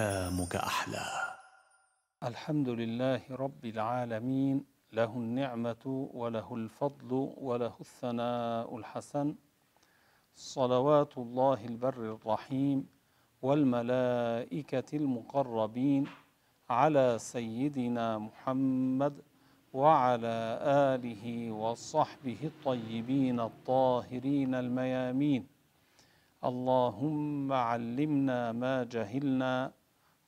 أيامك أحلى. الحمد لله رب العالمين له النعمة وله الفضل وله الثناء الحسن. صلوات الله البر الرحيم والملائكة المقربين على سيدنا محمد وعلى آله وصحبه الطيبين الطاهرين الميامين. اللهم علمنا ما جهلنا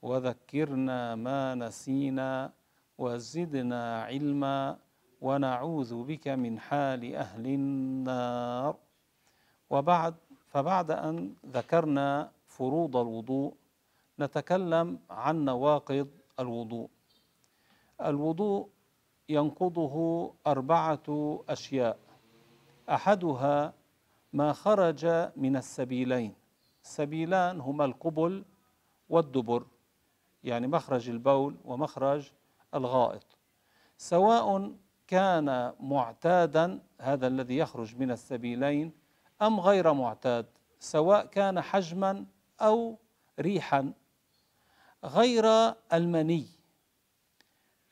وذكرنا ما نسينا وزدنا علما ونعوذ بك من حال أهل النار. وبعد فبعد أن ذكرنا فروض الوضوء نتكلم عن نواقض الوضوء. الوضوء ينقضه أربعة أشياء. أحدها ما خرج من السبيلين. السبيلان هما القبل والدبر. يعني مخرج البول ومخرج الغائط. سواء كان معتادا هذا الذي يخرج من السبيلين أم غير معتاد سواء كان حجما أو ريحا غير المني.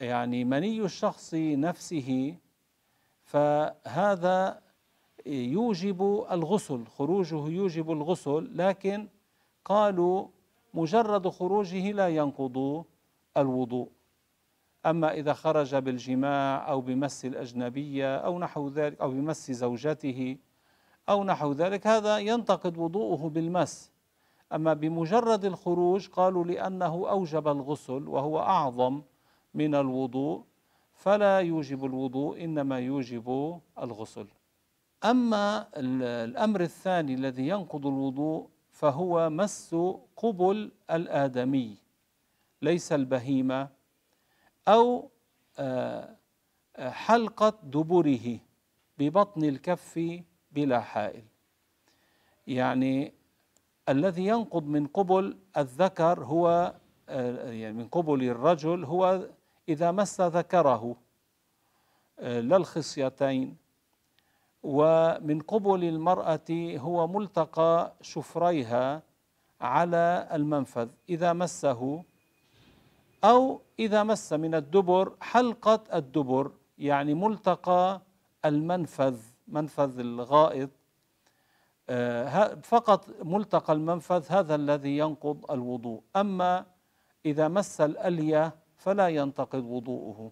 يعني مني الشخص نفسه فهذا يوجب الغسل خروجه يوجب الغسل لكن قالوا مجرد خروجه لا ينقض الوضوء. أما إذا خرج بالجماع أو بمس الأجنبية أو نحو ذلك أو بمس زوجته أو نحو ذلك هذا ينتقد وضوءه بالمس. أما بمجرد الخروج قالوا لأنه أوجب الغسل وهو أعظم من الوضوء فلا يوجب الوضوء إنما يوجب الغسل. أما الأمر الثاني الذي ينقض الوضوء فهو مس قبل الآدمي ليس البهيمة أو حلقة دبره ببطن الكف بلا حائل. يعني الذي ينقض من قبل الذكر هو يعني من قبل الرجل هو إذا مس ذكره. لا الخصيتين. ومن قبل المرأة هو ملتقى شفريها على المنفذ. إذا مسه أو إذا مس من الدبر حلقة الدبر يعني ملتقى المنفذ منفذ الغائط. فقط ملتقى المنفذ هذا الذي ينقض الوضوء. أما إذا مس الألية فلا ينتقض وضوءه.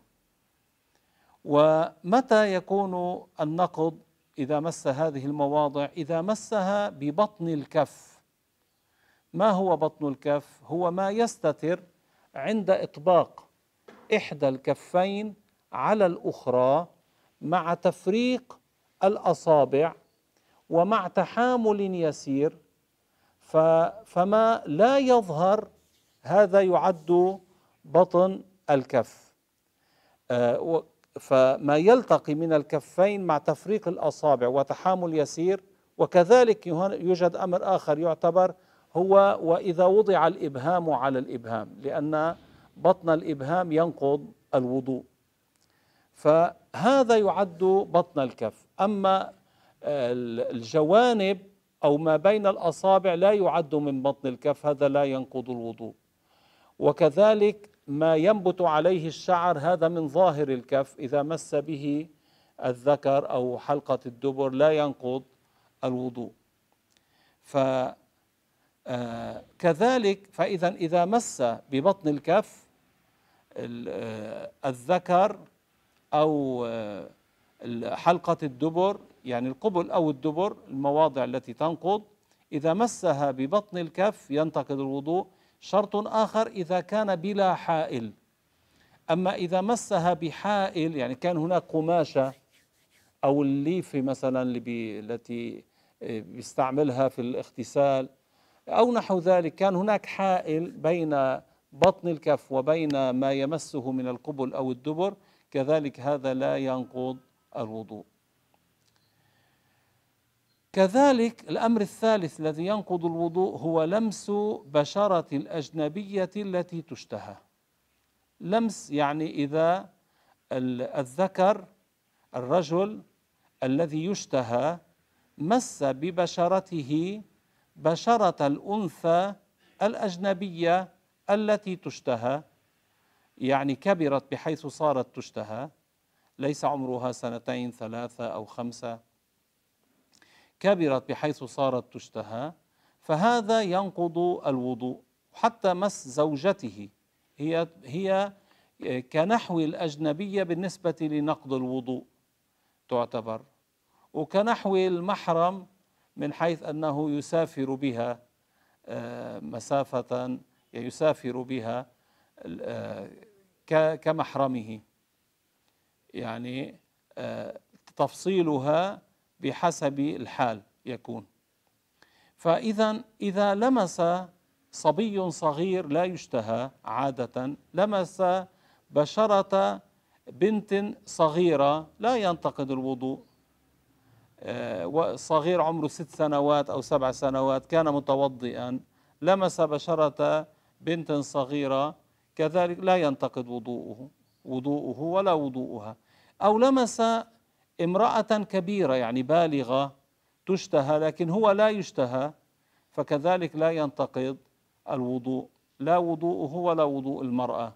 ومتى يكون النقض؟ إذا مس هذه المواضع إذا مسها ببطن الكف. ما هو بطن الكف؟ هو ما يستتر عند إطباق إحدى الكفين على الأخرى مع تفريق الأصابع ومع تحامل يسير فما لا يظهر هذا يعد بطن الكف. فما يلتقي من الكفين مع تفريق الأصابع وتحامل يسير وكذلك يوجد أمر آخر يعتبر هو وإذا وضع الإبهام على الإبهام لأن بطن الإبهام ينقض الوضوء. فهذا يعد بطن الكف. أما الجوانب أو ما بين الأصابع لا يعد من بطن الكف هذا لا ينقض الوضوء. وكذلك ما ينبت عليه الشعر هذا من ظاهر الكف إذا مس به الذكر أو حلقة الدبر لا ينقض الوضوء. فكذلك فإذا إذا مس ببطن الكف الذكر أو حلقة الدبر يعني القبل أو الدبر المواضع التي تنقض إذا مسها ببطن الكف ينتقض الوضوء شرط آخر إذا كان بلا حائل. أما إذا مسها بحائل يعني كان هناك قماشة أو الليفة مثلا اللي التي بيستعملها في الاغتسال أو نحو ذلك كان هناك حائل بين بطن الكف وبين ما يمسه من القبل أو الدبر كذلك هذا لا ينقض الوضوء. كذلك الأمر الثالث الذي ينقض الوضوء هو لمس بشرة الأجنبية التي تشتهى. لمس يعني إذا الذكر الرجل الذي يشتهى مس ببشرته بشرة الأنثى الأجنبية التي تشتهى يعني كبرت بحيث صارت تشتهى. ليس عمرها سنتين ثلاثة أو خمسة. كبرت بحيث صارت تشتهى فهذا ينقض الوضوء حتى مس زوجته. هي هي كنحو الأجنبية بالنسبة لنقض الوضوء تعتبر وكنحو المحرم من حيث أنه يسافر بها آه، مسافة يسافر بها آه، كمحرمه. يعني آه، تفصيلها بحسب الحال يكون. فإذا إذا لمس صبي صغير لا يشتهى عادة لمس بشرة بنت صغيرة لا ينتقد الوضوء. آه، صغير عمره ست سنوات أو سبع سنوات كان متوضئا لمس بشرة بنت صغيرة كذلك لا ينتقد وضوءه وضوءه ولا وضوءها. أو لمس امرأة كبيرة يعني بالغة تشتهى لكن هو لا يشتهى فكذلك لا ينتقض الوضوء. لا وضوءه ولا وضوء المرأة.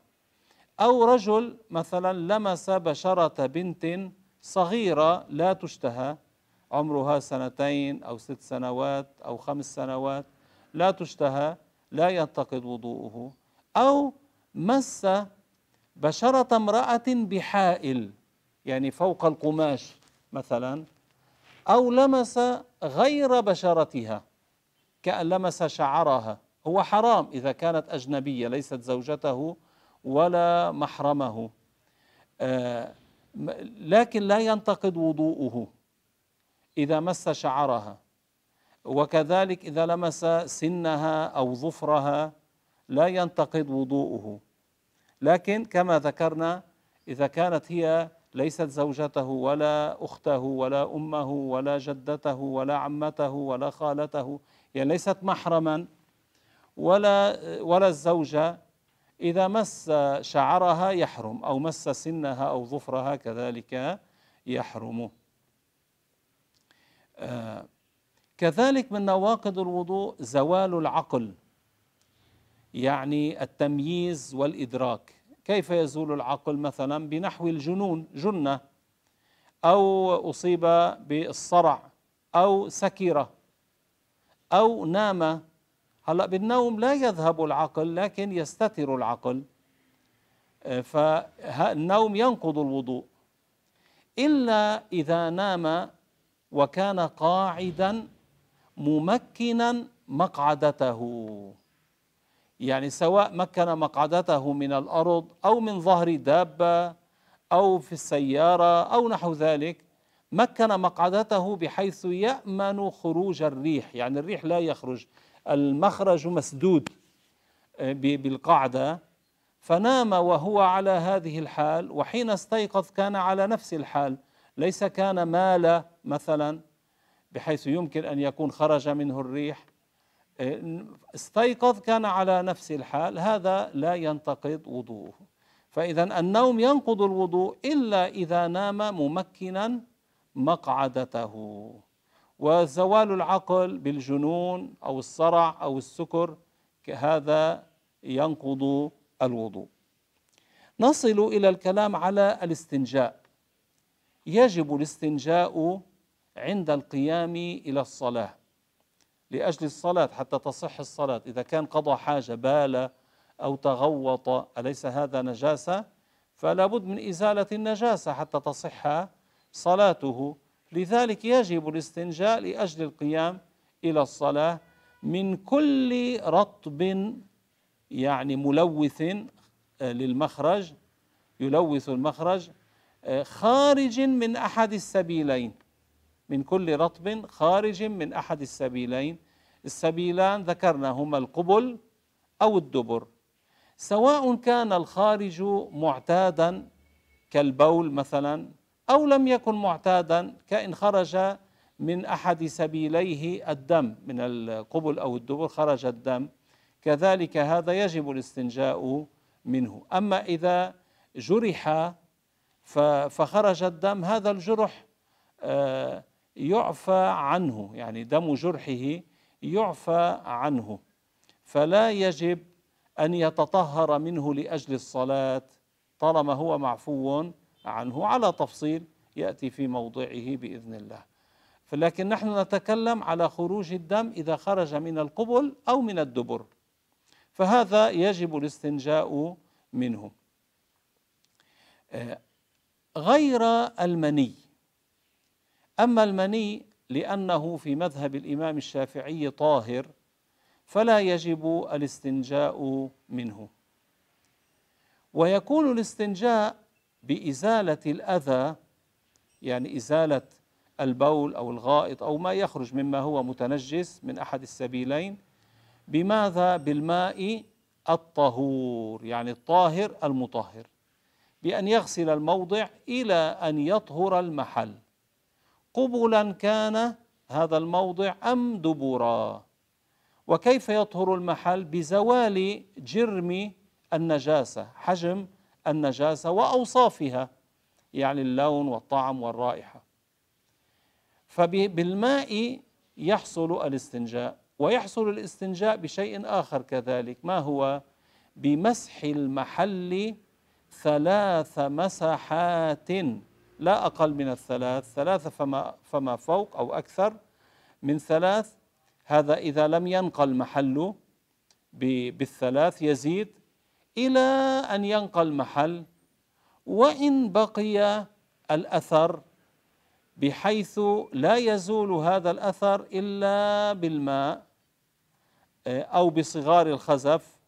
أو رجل مثلا لمس بشرة بنت صغيرة لا تشتهى عمرها سنتين أو ست سنوات أو خمس سنوات لا تشتهى لا ينتقد وضوءه. أو مس بشرة امرأة بحائل يعني فوق القماش مثلا أو لمس غير بشرتها كأن لمس شعرها. هو حرام إذا كانت أجنبية ليست زوجته ولا محرمه. آه، لكن لا ينتقد وضوءه إذا مس شعرها. وكذلك إذا لمس سنها أو ظفرها لا ينتقد وضوءه. لكن كما ذكرنا إذا كانت هي ليست زوجته ولا أخته ولا أمه ولا جدته ولا عمته ولا خالته يعني ليست محرما ولا ولا الزوجة إذا مس شعرها يحرم أو مس سنها أو ظفرها كذلك يحرم. آه كذلك من نواقض الوضوء زوال العقل يعني التمييز والإدراك. كيف يزول العقل مثلا بنحو الجنون جنة أو أصيب بالصرع أو سكرة أو نام. هلأ بالنوم لا يذهب العقل لكن يستتر العقل. فالنوم ينقض الوضوء. إلا إذا نام وكان قاعدا ممكنا مقعدته. يعني سواء مكن مقعدته من الأرض أو من ظهر دابة أو في السيارة أو نحو ذلك مكن مقعدته بحيث يأمن خروج الريح. يعني الريح لا يخرج المخرج مسدود آه، بالقعده فنام وهو على هذه الحال وحين استيقظ كان على نفس الحال. ليس كان مال مثلا بحيث يمكن أن يكون خرج منه الريح. استيقظ كان على نفس الحال هذا لا ينتقض وضوءه. فإذا النوم ينقض الوضوء إلا إذا نام ممكنا مقعدته. وزوال العقل بالجنون أو الصرع أو السكر هذا ينقض الوضوء. نصل إلى الكلام على الاستنجاء. يجب الاستنجاء عند القيام إلى الصلاة. لأجل الصلاة حتى تصح الصلاة. إذا كان قضى حاجة بال أو تغوط أليس هذا نجاسة؟ فلا بد من إزالة النجاسة حتى تصح صلاته. لذلك يجب الاستنجاء لأجل القيام إلى الصلاة من كل رطب يعني ملوث آه، للمخرج يلوث المخرج آه، خارج من أحد السبيلين. من كل رطب خارج من أحد السبيلين. السبيلان ذكرنا هما القبل أو الدبر. سواء كان الخارج معتادا كالبول مثلا أو لم يكن معتادا كإن خرج من أحد سبيليه الدم من القبل أو الدبر خرج الدم. كذلك هذا يجب الاستنجاء منه. أما إذا جرح فخرج الدم هذا الجرح آه يعفى عنه يعني دم جرحه يعفى عنه. فلا يجب أن يتطهر منه لأجل الصلاة طالما هو معفو عنه. على تفصيل يأتي في موضعه بإذن الله. لكن نحن نتكلم على خروج الدم إذا خرج من القبل أو من الدبر. فهذا يجب الاستنجاء منه. آه، غير المني أما المني لأنه في مذهب الإمام الشافعي طاهر فلا يجب الاستنجاء منه ويكون الاستنجاء بإزالة الأذى يعني إزالة البول أو الغائط أو ما يخرج مما هو متنجس من أحد السبيلين بماذا؟ بالماء الطهور يعني الطاهر المطهر بأن يغسل الموضع إلى أن يطهر المحل قبلا كان هذا الموضع أم دبرا وكيف يطهر المحل بزوال جرم النجاسة حجم النجاسة وأوصافها يعني اللون والطعم والرائحة؟ فبالماء يحصل الاستنجاء ويحصل الاستنجاء بشيء آخر كذلك ما هو؟ بمسح المحل ثلاث مسحات لا أقل من الثلاث. ثلاثة فما, فما فوق أو أكثر من ثلاث. هذا إذا لم ينقى المحل بالثلاث يزيد إلى أن ينقى المحل وإن بقي الأثر بحيث لا يزول هذا الأثر إلا بالماء آه، أو بصغار الخزف.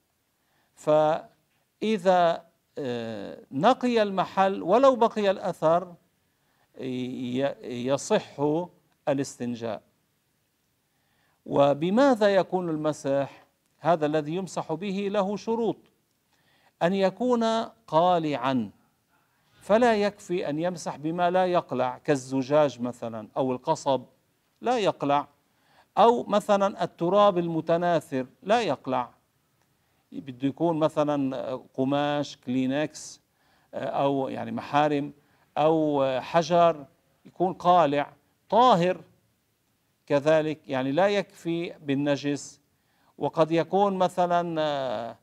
فإذا آه، نقي المحل ولو بقي الأثر يصح الاستنجاء. وبماذا يكون المسح هذا الذي يمسح به له شروط. أن يكون قالعا. فلا يكفي أن يمسح بما لا يقلع كالزجاج مثلا أو القصب لا يقلع. أو مثلا التراب المتناثر لا يقلع. بده يكون مثلا قماش كلينكس أو يعني محارم. أو حجر يكون قالع طاهر كذلك يعني لا يكفي بالنجس. وقد يكون مثلا آه،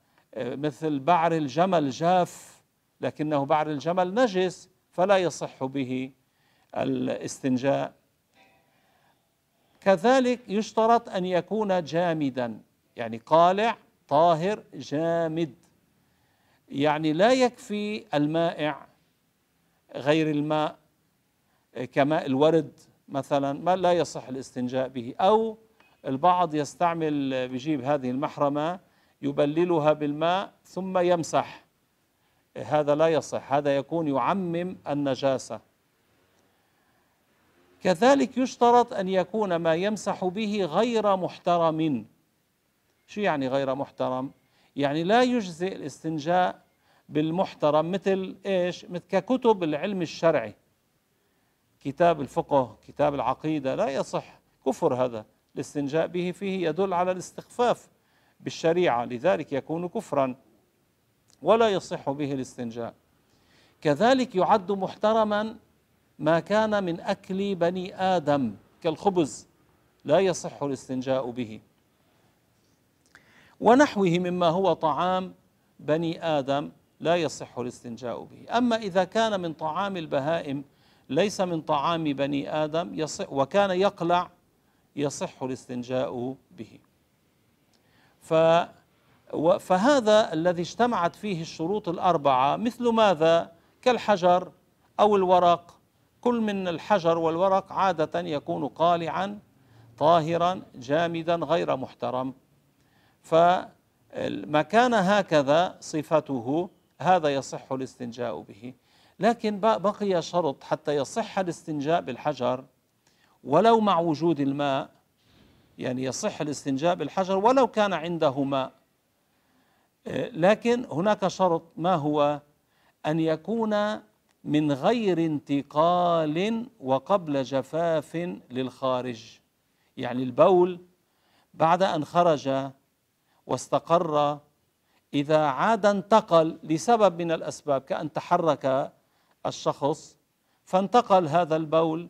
مثل بعر الجمل جاف لكنه بعر الجمل نجس فلا يصح به الاستنجاء. كذلك يشترط أن يكون جامدا يعني قالع طاهر جامد. يعني لا يكفي المائع غير الماء كماء الورد مثلا ما لا يصح الاستنجاء به. أو البعض يستعمل بيجيب هذه المحرمة يبللها بالماء ثم يمسح. هذا لا يصح هذا يكون يعمم النجاسة. كذلك يشترط أن يكون ما يمسح به غير محترم. شو يعني غير محترم؟ يعني لا يجزئ الاستنجاء بالمحترم مثل إيش؟ مثل ككتب العلم الشرعي. كتاب الفقه كتاب العقيدة لا يصح كفر هذا. الاستنجاء به فيه يدل على الاستخفاف بالشريعة لذلك يكون كفرا. ولا يصح به الاستنجاء. كذلك يعد محترما ما كان من أكل بني آدم كالخبز. لا يصح الاستنجاء به. ونحوه مما هو طعام بني آدم. لا يصح الاستنجاء به. أما إذا كان من طعام البهائم ليس من طعام بني آدم يصح وكان يقلع يصح الاستنجاء به. ف فهذا الذي اجتمعت فيه الشروط الأربعة مثل ماذا؟ كالحجر أو الورق. كل من الحجر والورق عادة يكون قالعا طاهرا جامدا غير محترم. فما كان هكذا صفته هذا يصح الاستنجاء به. لكن بقي شرط حتى يصح الاستنجاء بالحجر ولو مع وجود الماء. يعني يصح الاستنجاء بالحجر ولو كان عنده ماء لكن هناك شرط ما هو؟ أن يكون من غير انتقال وقبل جفاف للخارج. يعني البول بعد أن خرج واستقر إذا عاد انتقل لسبب من الأسباب كأن تحرك الشخص فانتقل هذا البول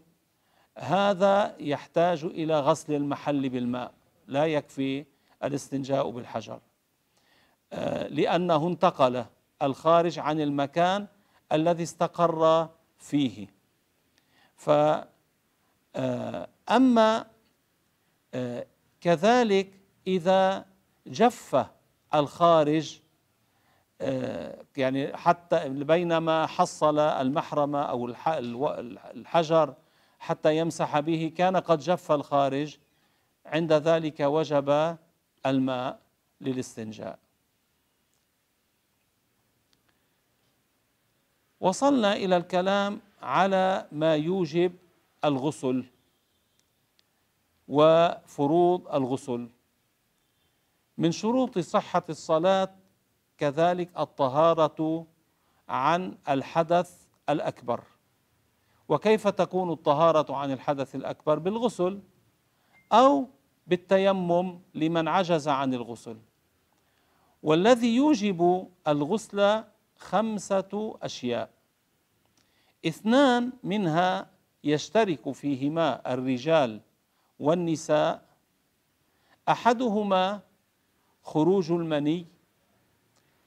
هذا يحتاج إلى غسل المحل بالماء لا يكفي الاستنجاء بالحجر. آه، لأنه انتقل الخارج عن المكان الذي استقر فيه. فأما آه، آه، كذلك إذا جف الخارج يعني حتى بينما حصل المحرمة أو الحجر حتى يمسح به كان قد جف الخارج. عند ذلك وجب الماء للاستنجاء. وصلنا إلى الكلام على ما يوجب الغسل وفروض الغسل. من شروط صحة الصلاة كذلك الطهارة عن الحدث الأكبر. وكيف تكون الطهارة عن الحدث الأكبر؟ بالغسل أو بالتيمم لمن عجز عن الغسل. والذي يوجب الغسل خمسة أشياء. اثنان منها يشترك فيهما الرجال والنساء. أحدهما خروج المني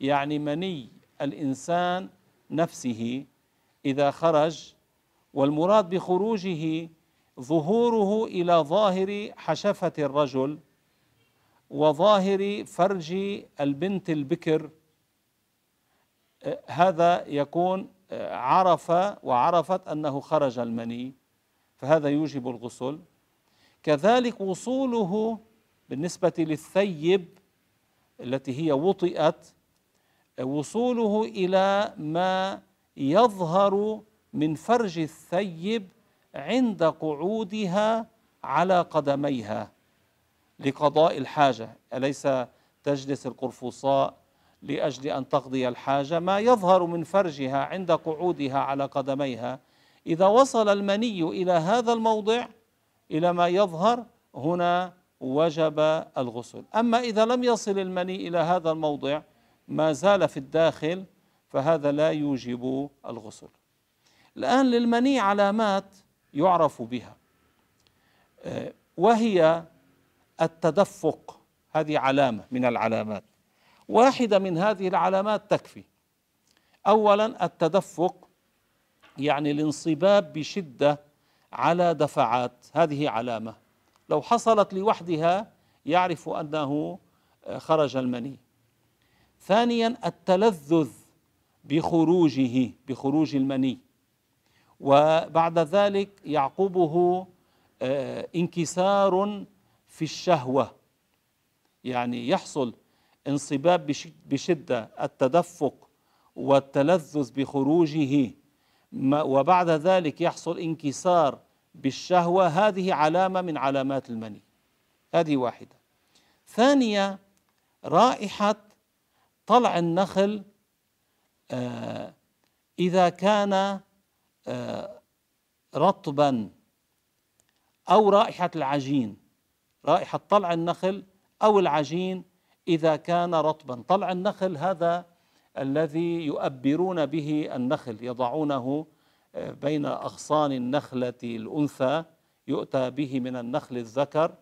يعني مني الإنسان نفسه إذا خرج والمراد بخروجه ظهوره إلى ظاهر حشفة الرجل وظاهر فرج البنت البكر. هذا يكون عرف وعرفت أنه خرج المني فهذا يوجب الغسل. كذلك وصوله بالنسبة للثيب التي هي وطئت وصوله إلى ما يظهر من فرج الثيب عند قعودها على قدميها لقضاء الحاجة. أليس تجلس القرفصاء لأجل أن تقضي الحاجة؟ ما يظهر من فرجها عند قعودها على قدميها. إذا وصل المني إلى هذا الموضع إلى ما يظهر هنا وجب الغسل. أما إذا لم يصل المني إلى هذا الموضع ما زال في الداخل فهذا لا يوجب الغسل. الآن للمني علامات يعرف بها. آه، وهي التدفق هذه علامة من العلامات. واحدة من هذه العلامات تكفي. أولا التدفق يعني الانصباب بشدة على دفعات هذه علامة. لو حصلت لوحدها يعرف أنه خرج المني. ثانيا التلذذ بخروجه بخروج المني. وبعد ذلك يعقبه آه، انكسار في الشهوة. يعني يحصل انصباب بشدة التدفق والتلذذ بخروجه. وبعد ذلك يحصل انكسار بالشهوة هذه علامة من علامات المني. هذه واحدة. ثانية رائحة طلع النخل آه، إذا كان آه، رطبا أو رائحة العجين. رائحة طلع النخل أو العجين إذا كان رطبا. طلع النخل هذا الذي يؤبرون به النخل يضعونه بين أغصان النخلة الأنثى يؤتى به من النخل الذكر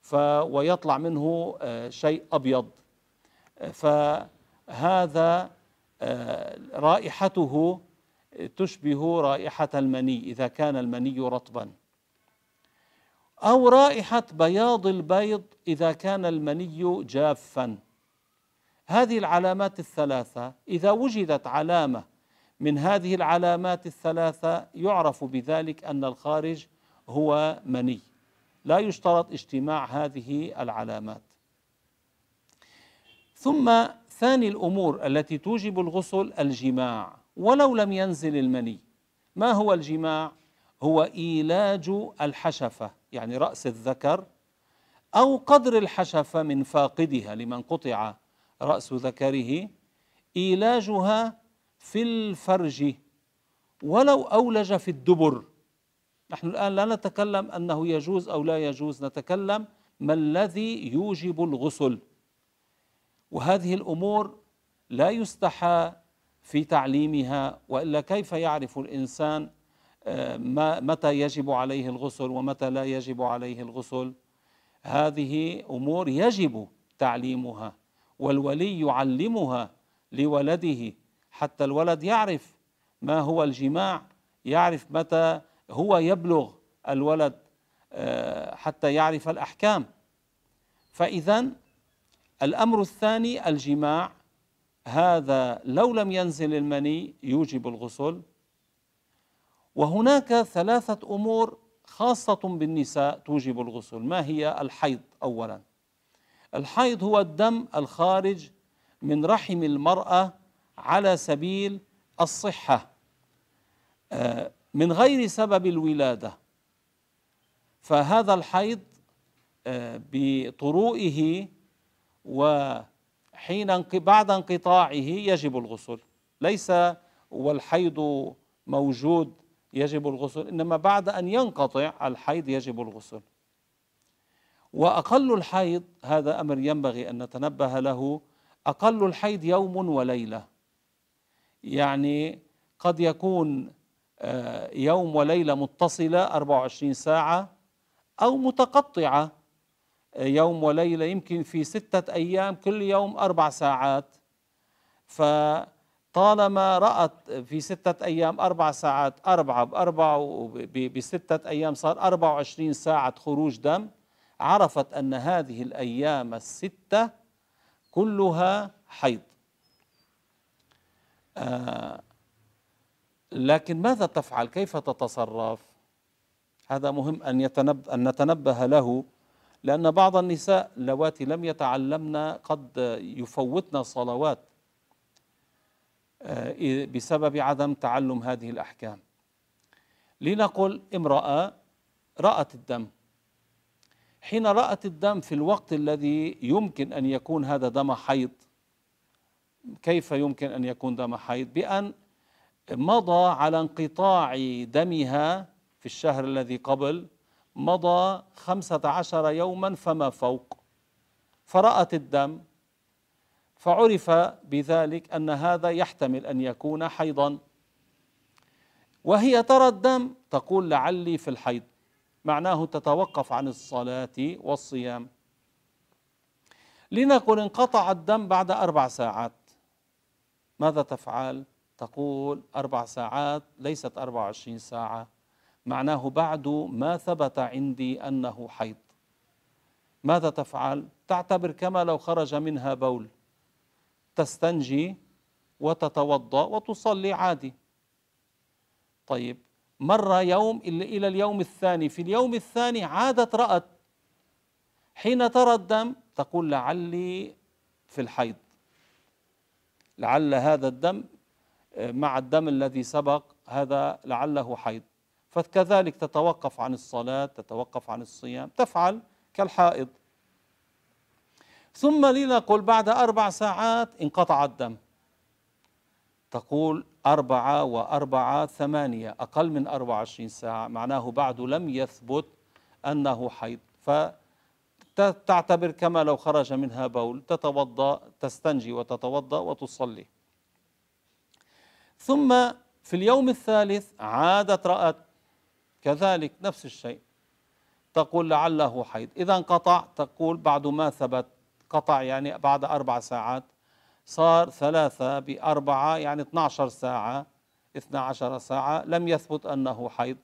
ف ويطلع منه آه، شيء أبيض. فهذا آه، رائحته تشبه رائحة المني إذا كان المني رطبا. أو رائحة بياض البيض إذا كان المني جافا. هذه العلامات الثلاثة إذا وجدت علامة من هذه العلامات الثلاثة يعرف بذلك أن الخارج هو مني. لا يشترط اجتماع هذه العلامات. ثم ثاني الأمور التي توجب الغسل الجماع. ولو لم ينزل المني ما هو الجماع؟ هو إيلاج الحشفة يعني رأس الذكر أو قدر الحشفة من فاقدها لمن قطع رأس ذكره. إيلاجها في الفرج ولو أولج في الدبر. نحن الآن لا نتكلم أنه يجوز أو لا يجوز نتكلم ما الذي يوجب الغسل. وهذه الأمور لا يستحى في تعليمها وإلا كيف يعرف الإنسان ما متى يجب عليه الغسل ومتى لا يجب عليه الغسل؟ هذه أمور يجب تعليمها والولي يعلمها لولده. حتى الولد يعرف ما هو الجماع يعرف متى هو يبلغ الولد آه، حتى يعرف الأحكام. فإذا الأمر الثاني الجماع هذا لو لم ينزل المني يوجب الغسل. وهناك ثلاثة أمور خاصة بالنساء توجب الغسل. ما هي؟ الحيض أولا. الحيض هو الدم الخارج من رحم المرأة على سبيل الصحة. آه، من غير سبب الولادة. فهذا الحيض آه، بطروئه وحين بعد انقطاعه يجب الغسل. ليس والحيض موجود يجب الغسل إنما بعد أن ينقطع الحيض يجب الغسل. وأقل الحيض هذا أمر ينبغي أن نتنبه له أقل الحيض يوم وليلة. يعني قد يكون آه، يوم وليلة متصلة 24 ساعة أو متقطعة. آه، يوم وليلة يمكن في ستة أيام كل يوم أربع ساعات. ف طالما رأت في ستة أيام أربع ساعات أربعة بأربعة بستة أيام صار 24 ساعة خروج دم عرفت أن هذه الأيام الستة كلها حيض. لكن ماذا تفعل؟ كيف تتصرف؟ هذا مهم أن, يتنب أن نتنبه له لأن بعض النساء اللواتي لم يتعلمن قد يفوتن صلوات آه، بسبب عدم تعلم هذه الأحكام. لنقل امرأة رأت الدم. حين رأت الدم في الوقت الذي يمكن أن يكون هذا دم حيض كيف يمكن أن يكون دم حيض؟ بأن مضى على انقطاع دمها في الشهر الذي قبل مضى خمسة عشر يوما فما فوق. فرأت الدم فعرف بذلك أن هذا يحتمل أن يكون حيضا. وهي ترى الدم تقول لعلي في الحيض معناه تتوقف عن الصلاة والصيام. لنقل انقطع الدم بعد أربع ساعات. ماذا تفعل؟ تقول أربع ساعات ليست أربع وعشرين ساعة. معناه بعد ما ثبت عندي أنه حيض. ماذا تفعل؟ تعتبر كما لو خرج منها بول. تستنجي وتتوضأ وتصلي عادي. طيب مر يوم إلى اليوم الثاني. في اليوم الثاني عادت رأت. حين ترى الدم تقول لعلي في الحيض. لعل هذا الدم مع الدم الذي سبق هذا لعله حيض. فكذلك تتوقف عن الصلاة تتوقف عن الصيام تفعل كالحائض. ثم لنقل بعد أربع ساعات انقطع الدم. تقول أربعة وأربعة ثمانية أقل من أربع وعشرين ساعة معناه بعد لم يثبت أنه حيض. فتعتبر كما لو خرج منها بول تتوضأ تستنجي وتتوضأ وتصلي. ثم في اليوم الثالث عادت رأت كذلك نفس الشيء. تقول لعله حيض. إذا انقطع تقول بعد ما ثبت قطع يعني بعد أربع ساعات صار ثلاثة بأربعة يعني 12 ساعة 12 ساعة لم يثبت أنه حيض.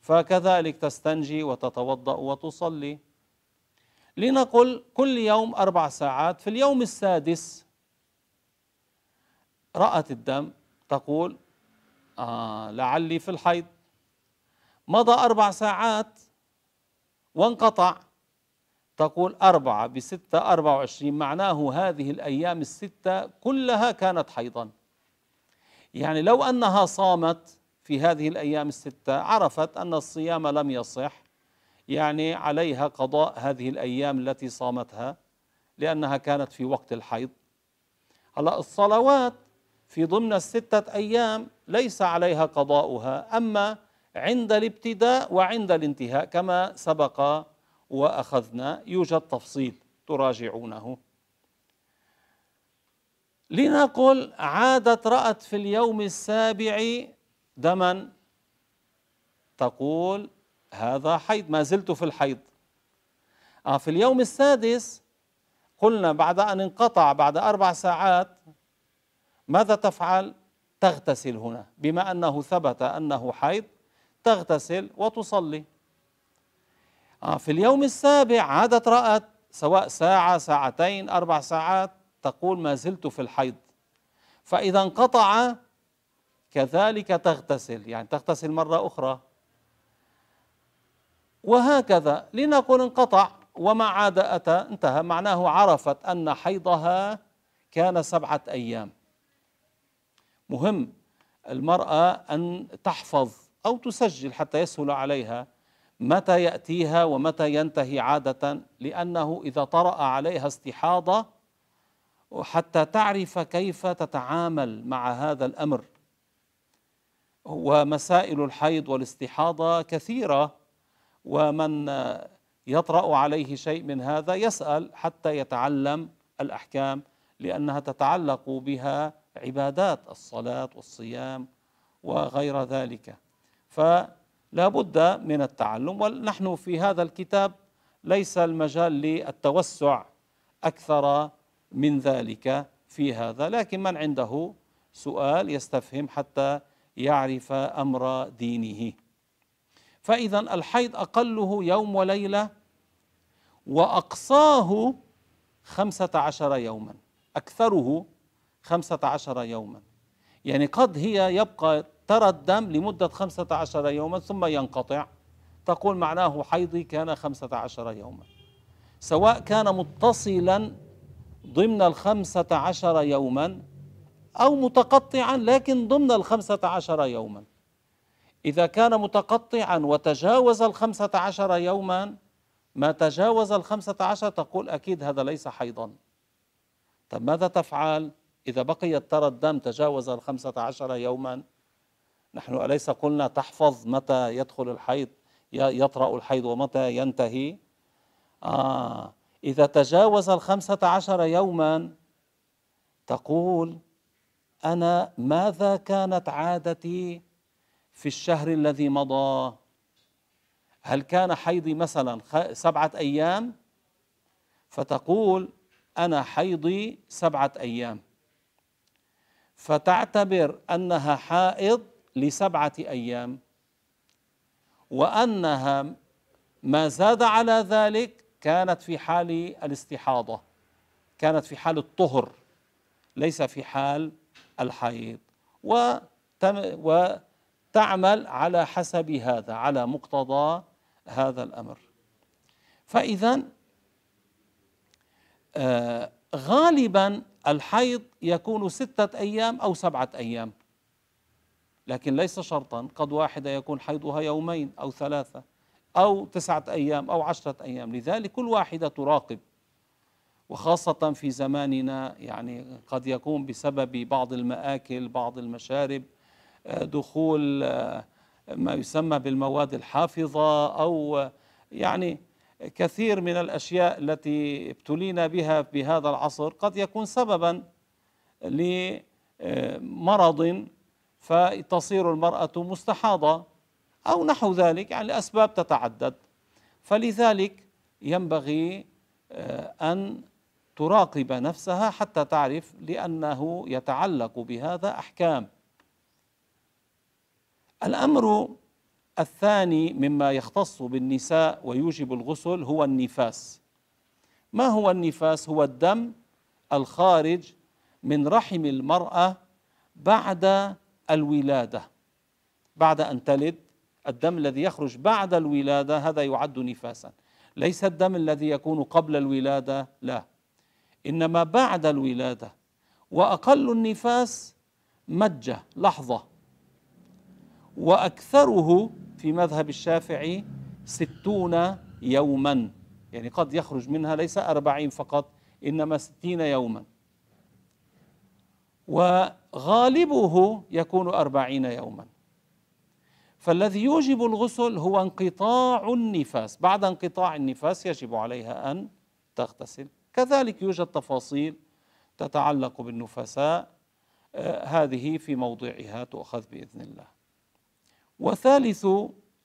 فكذلك تستنجي وتتوضأ وتصلي. لنقل كل يوم أربع ساعات في اليوم السادس. رأت الدم تقول آه لعلي في الحيض. مضى أربع ساعات وانقطع. تقول أربعة بستة أربعة وعشرين معناه هذه الأيام الستة كلها كانت حيضا. يعني لو أنها صامت في هذه الأيام الستة عرفت أن الصيام لم يصح. يعني عليها قضاء هذه الأيام التي صامتها لأنها كانت في وقت الحيض. هلا الصلوات في ضمن الستة أيام ليس عليها قضاؤها أما عند الابتداء وعند الانتهاء كما سبق وأخذنا يوجد تفصيل تراجعونه. لنقل عادت رأت في اليوم السابع دما تقول هذا حيض ما زلت في الحيض. آه في اليوم السادس قلنا بعد أن انقطع بعد أربع ساعات ماذا تفعل؟ تغتسل هنا. بما أنه ثبت أنه حيض تغتسل وتصلي. آه، في اليوم السابع عادت رأت سواء ساعة ساعتين أربع ساعات تقول ما زلت في الحيض. فإذا انقطع كذلك تغتسل. يعني تغتسل مرة أخرى. وهكذا. لنقول انقطع وما عاد أتى انتهى. معناه عرفت أن حيضها كان سبعة أيام. مهم المرأة أن تحفظ أو تسجل حتى يسهل عليها متى يأتيها ومتى ينتهي عادة لأنه إذا طرأ عليها استحاضة حتى تعرف كيف تتعامل مع هذا الأمر. ومسائل الحيض والاستحاضة كثيرة. ومن يطرأ عليه شيء من هذا يسأل حتى يتعلم الأحكام لأنها تتعلق بها عبادات الصلاة والصيام وغير ذلك. فلا بد من التعلم ونحن في هذا الكتاب ليس المجال للتوسع أكثر من ذلك في هذا لكن من عنده سؤال يستفهم حتى يعرف أمر دينه. فإذا الحيض أقله يوم وليلة وأقصاه خمسة عشر يوما أكثره خمسة عشر يوما. يعني قد هي يبقى ترى الدم لمدة خمسة عشر يوما ثم ينقطع. تقول معناه حيضي كان خمسة عشر يوما. سواء كان متصلا ضمن الخمسة عشر يوما أو متقطعا لكن ضمن الخمسة عشر يوما. إذا كان متقطعا وتجاوز الخمسة عشر يوما ما تجاوز الخمسة عشر تقول أكيد هذا ليس حيضا. طب ماذا تفعل؟ إذا بقيت ترى الدم تجاوز الخمسة عشر يوما نحن أليس قلنا تحفظ متى يدخل الحيض يطرأ الحيض ومتى ينتهي؟ آه إذا تجاوز الخمسة عشر يوما تقول أنا ماذا كانت عادتي؟ في الشهر الذي مضى؟ هل كان حيضي مثلا سبعة أيام؟ فتقول أنا حيضي سبعة أيام. فتعتبر أنها حائض لسبعة أيام. وأنها ما زاد على ذلك كانت في حال الاستحاضة. كانت في حال الطهر. ليس في حال الحيض. وتعمل على حسب هذا على مقتضى هذا الأمر. فإذا آه، غالبا الحيض يكون ستة أيام أو سبعة أيام. لكن ليس شرطا قد واحدة يكون حيضها يومين أو ثلاثة أو تسعة أيام أو عشرة أيام. لذلك كل واحدة تراقب. وخاصة في زماننا يعني قد يكون بسبب بعض المآكل بعض المشارب دخول آه، ما يسمى بالمواد الحافظة أو يعني كثير من الأشياء التي ابتلينا بها بهذا العصر قد يكون سببا لمرض فتصير المرأة مستحاضة أو نحو ذلك يعني لأسباب تتعدد. فلذلك ينبغي آه، أن تراقب نفسها حتى تعرف لأنه يتعلق بهذا أحكام. الأمر الثاني مما يختص بالنساء ويوجب الغسل هو النفاس. ما هو النفاس؟ هو الدم الخارج من رحم المرأة بعد الولادة. بعد أن تلد الدم الذي يخرج بعد الولادة هذا يعد نفاسا. ليس الدم الذي يكون قبل الولادة؟ لا. إنما بعد الولادة. وأقل النفاس مجة لحظة. وأكثره في مذهب الشافعي ستون يوما. يعني قد يخرج منها ليس أربعين فقط إنما ستين يوما. وغالبه يكون أربعين يوما. فالذي يوجب الغسل هو انقطاع النفاس. بعد انقطاع النفاس يجب عليها أن تغتسل. كذلك يوجد تفاصيل تتعلق بالنفساء آه، هذه في موضعها تؤخذ بإذن الله. وثالث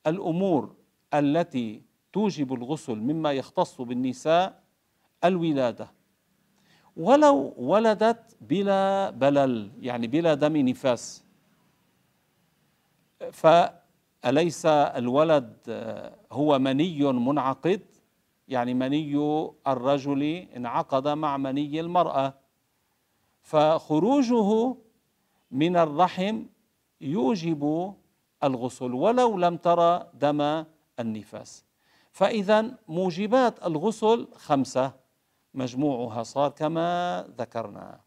الأمور التي توجب الغسل مما يختص بالنساء الولادة. ولو ولدت بلا بلل يعني بلا دم نفاس فأليس الولد هو مني منعقد؟ يعني مني الرجل انعقد مع مني المرأة. فخروجه من الرحم يوجب الغسل ولو لم ترى دم النفاس. فإذا موجبات الغسل خمسة مجموعها صار كما ذكرنا.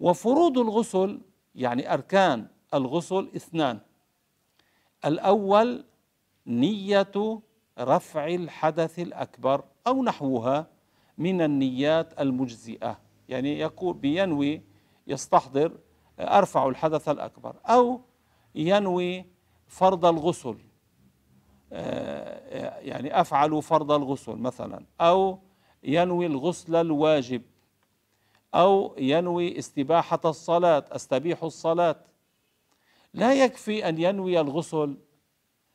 وفروض الغسل يعني أركان الغسل اثنان. الأول نية رفع الحدث الأكبر أو نحوها من النيات المجزئة. يعني يقول بينوي يستحضر أرفع الحدث الأكبر أو ينوي فرض الغسل. آه، يعني أفعل فرض الغسل مثلا أو ينوي الغسل الواجب أو ينوي استباحة الصلاة أستبيح الصلاة. لا يكفي أن ينوي الغسل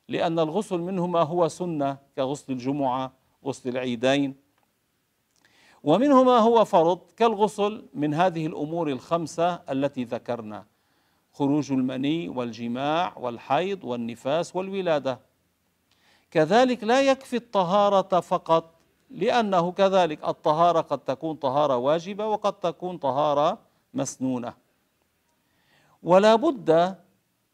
لأن الغسل منه ما هو سنة كغسل الجمعة غسل العيدين. ومنه ما هو فرض كالغسل من هذه الأمور الخمسة التي ذكرنا. خروج المني والجماع والحيض والنفاس والولادة. كذلك لا يكفي الطهارة فقط لأنه كذلك الطهارة قد تكون طهارة واجبة وقد تكون طهارة مسنونة. ولا بد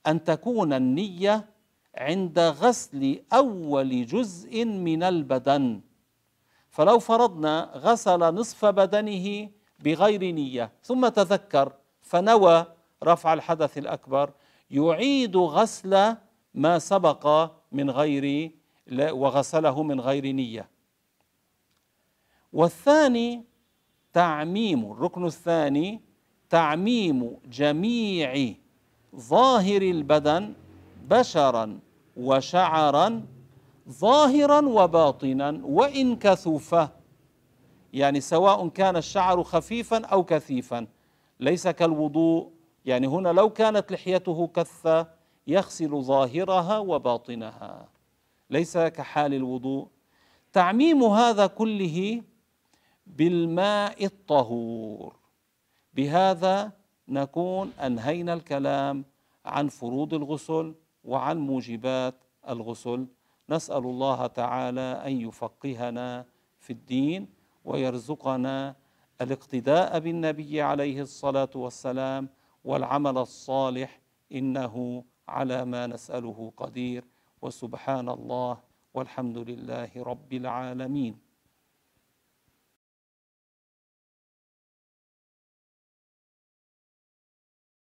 أن تكون النية عند غسل أول جزء من البدن. فلو فرضنا غسل نصف بدنه بغير نية ثم تذكر فنوى رفع الحدث الأكبر يعيد غسل ما سبق من غير وغسله من غير نية. والثاني تعميم الركن الثاني تعميم جميع ظاهر البدن بشرا وشعرا ظاهرا وباطنا وإن كثف يعني سواء كان الشعر خفيفا أو كثيفا ليس كالوضوء يعني هنا لو كانت لحيته كثة يغسل ظاهرها وباطنها. ليس كحال الوضوء. تعميم هذا كله بالماء الطهور. بهذا نكون أنهينا الكلام عن فروض الغسل وعن موجبات الغسل. نسأل الله تعالى أن يفقهنا في الدين ويرزقنا الاقتداء بالنبي عليه الصلاة والسلام والعمل الصالح إنه على ما نسأله قدير وسبحان الله والحمد لله رب العالمين.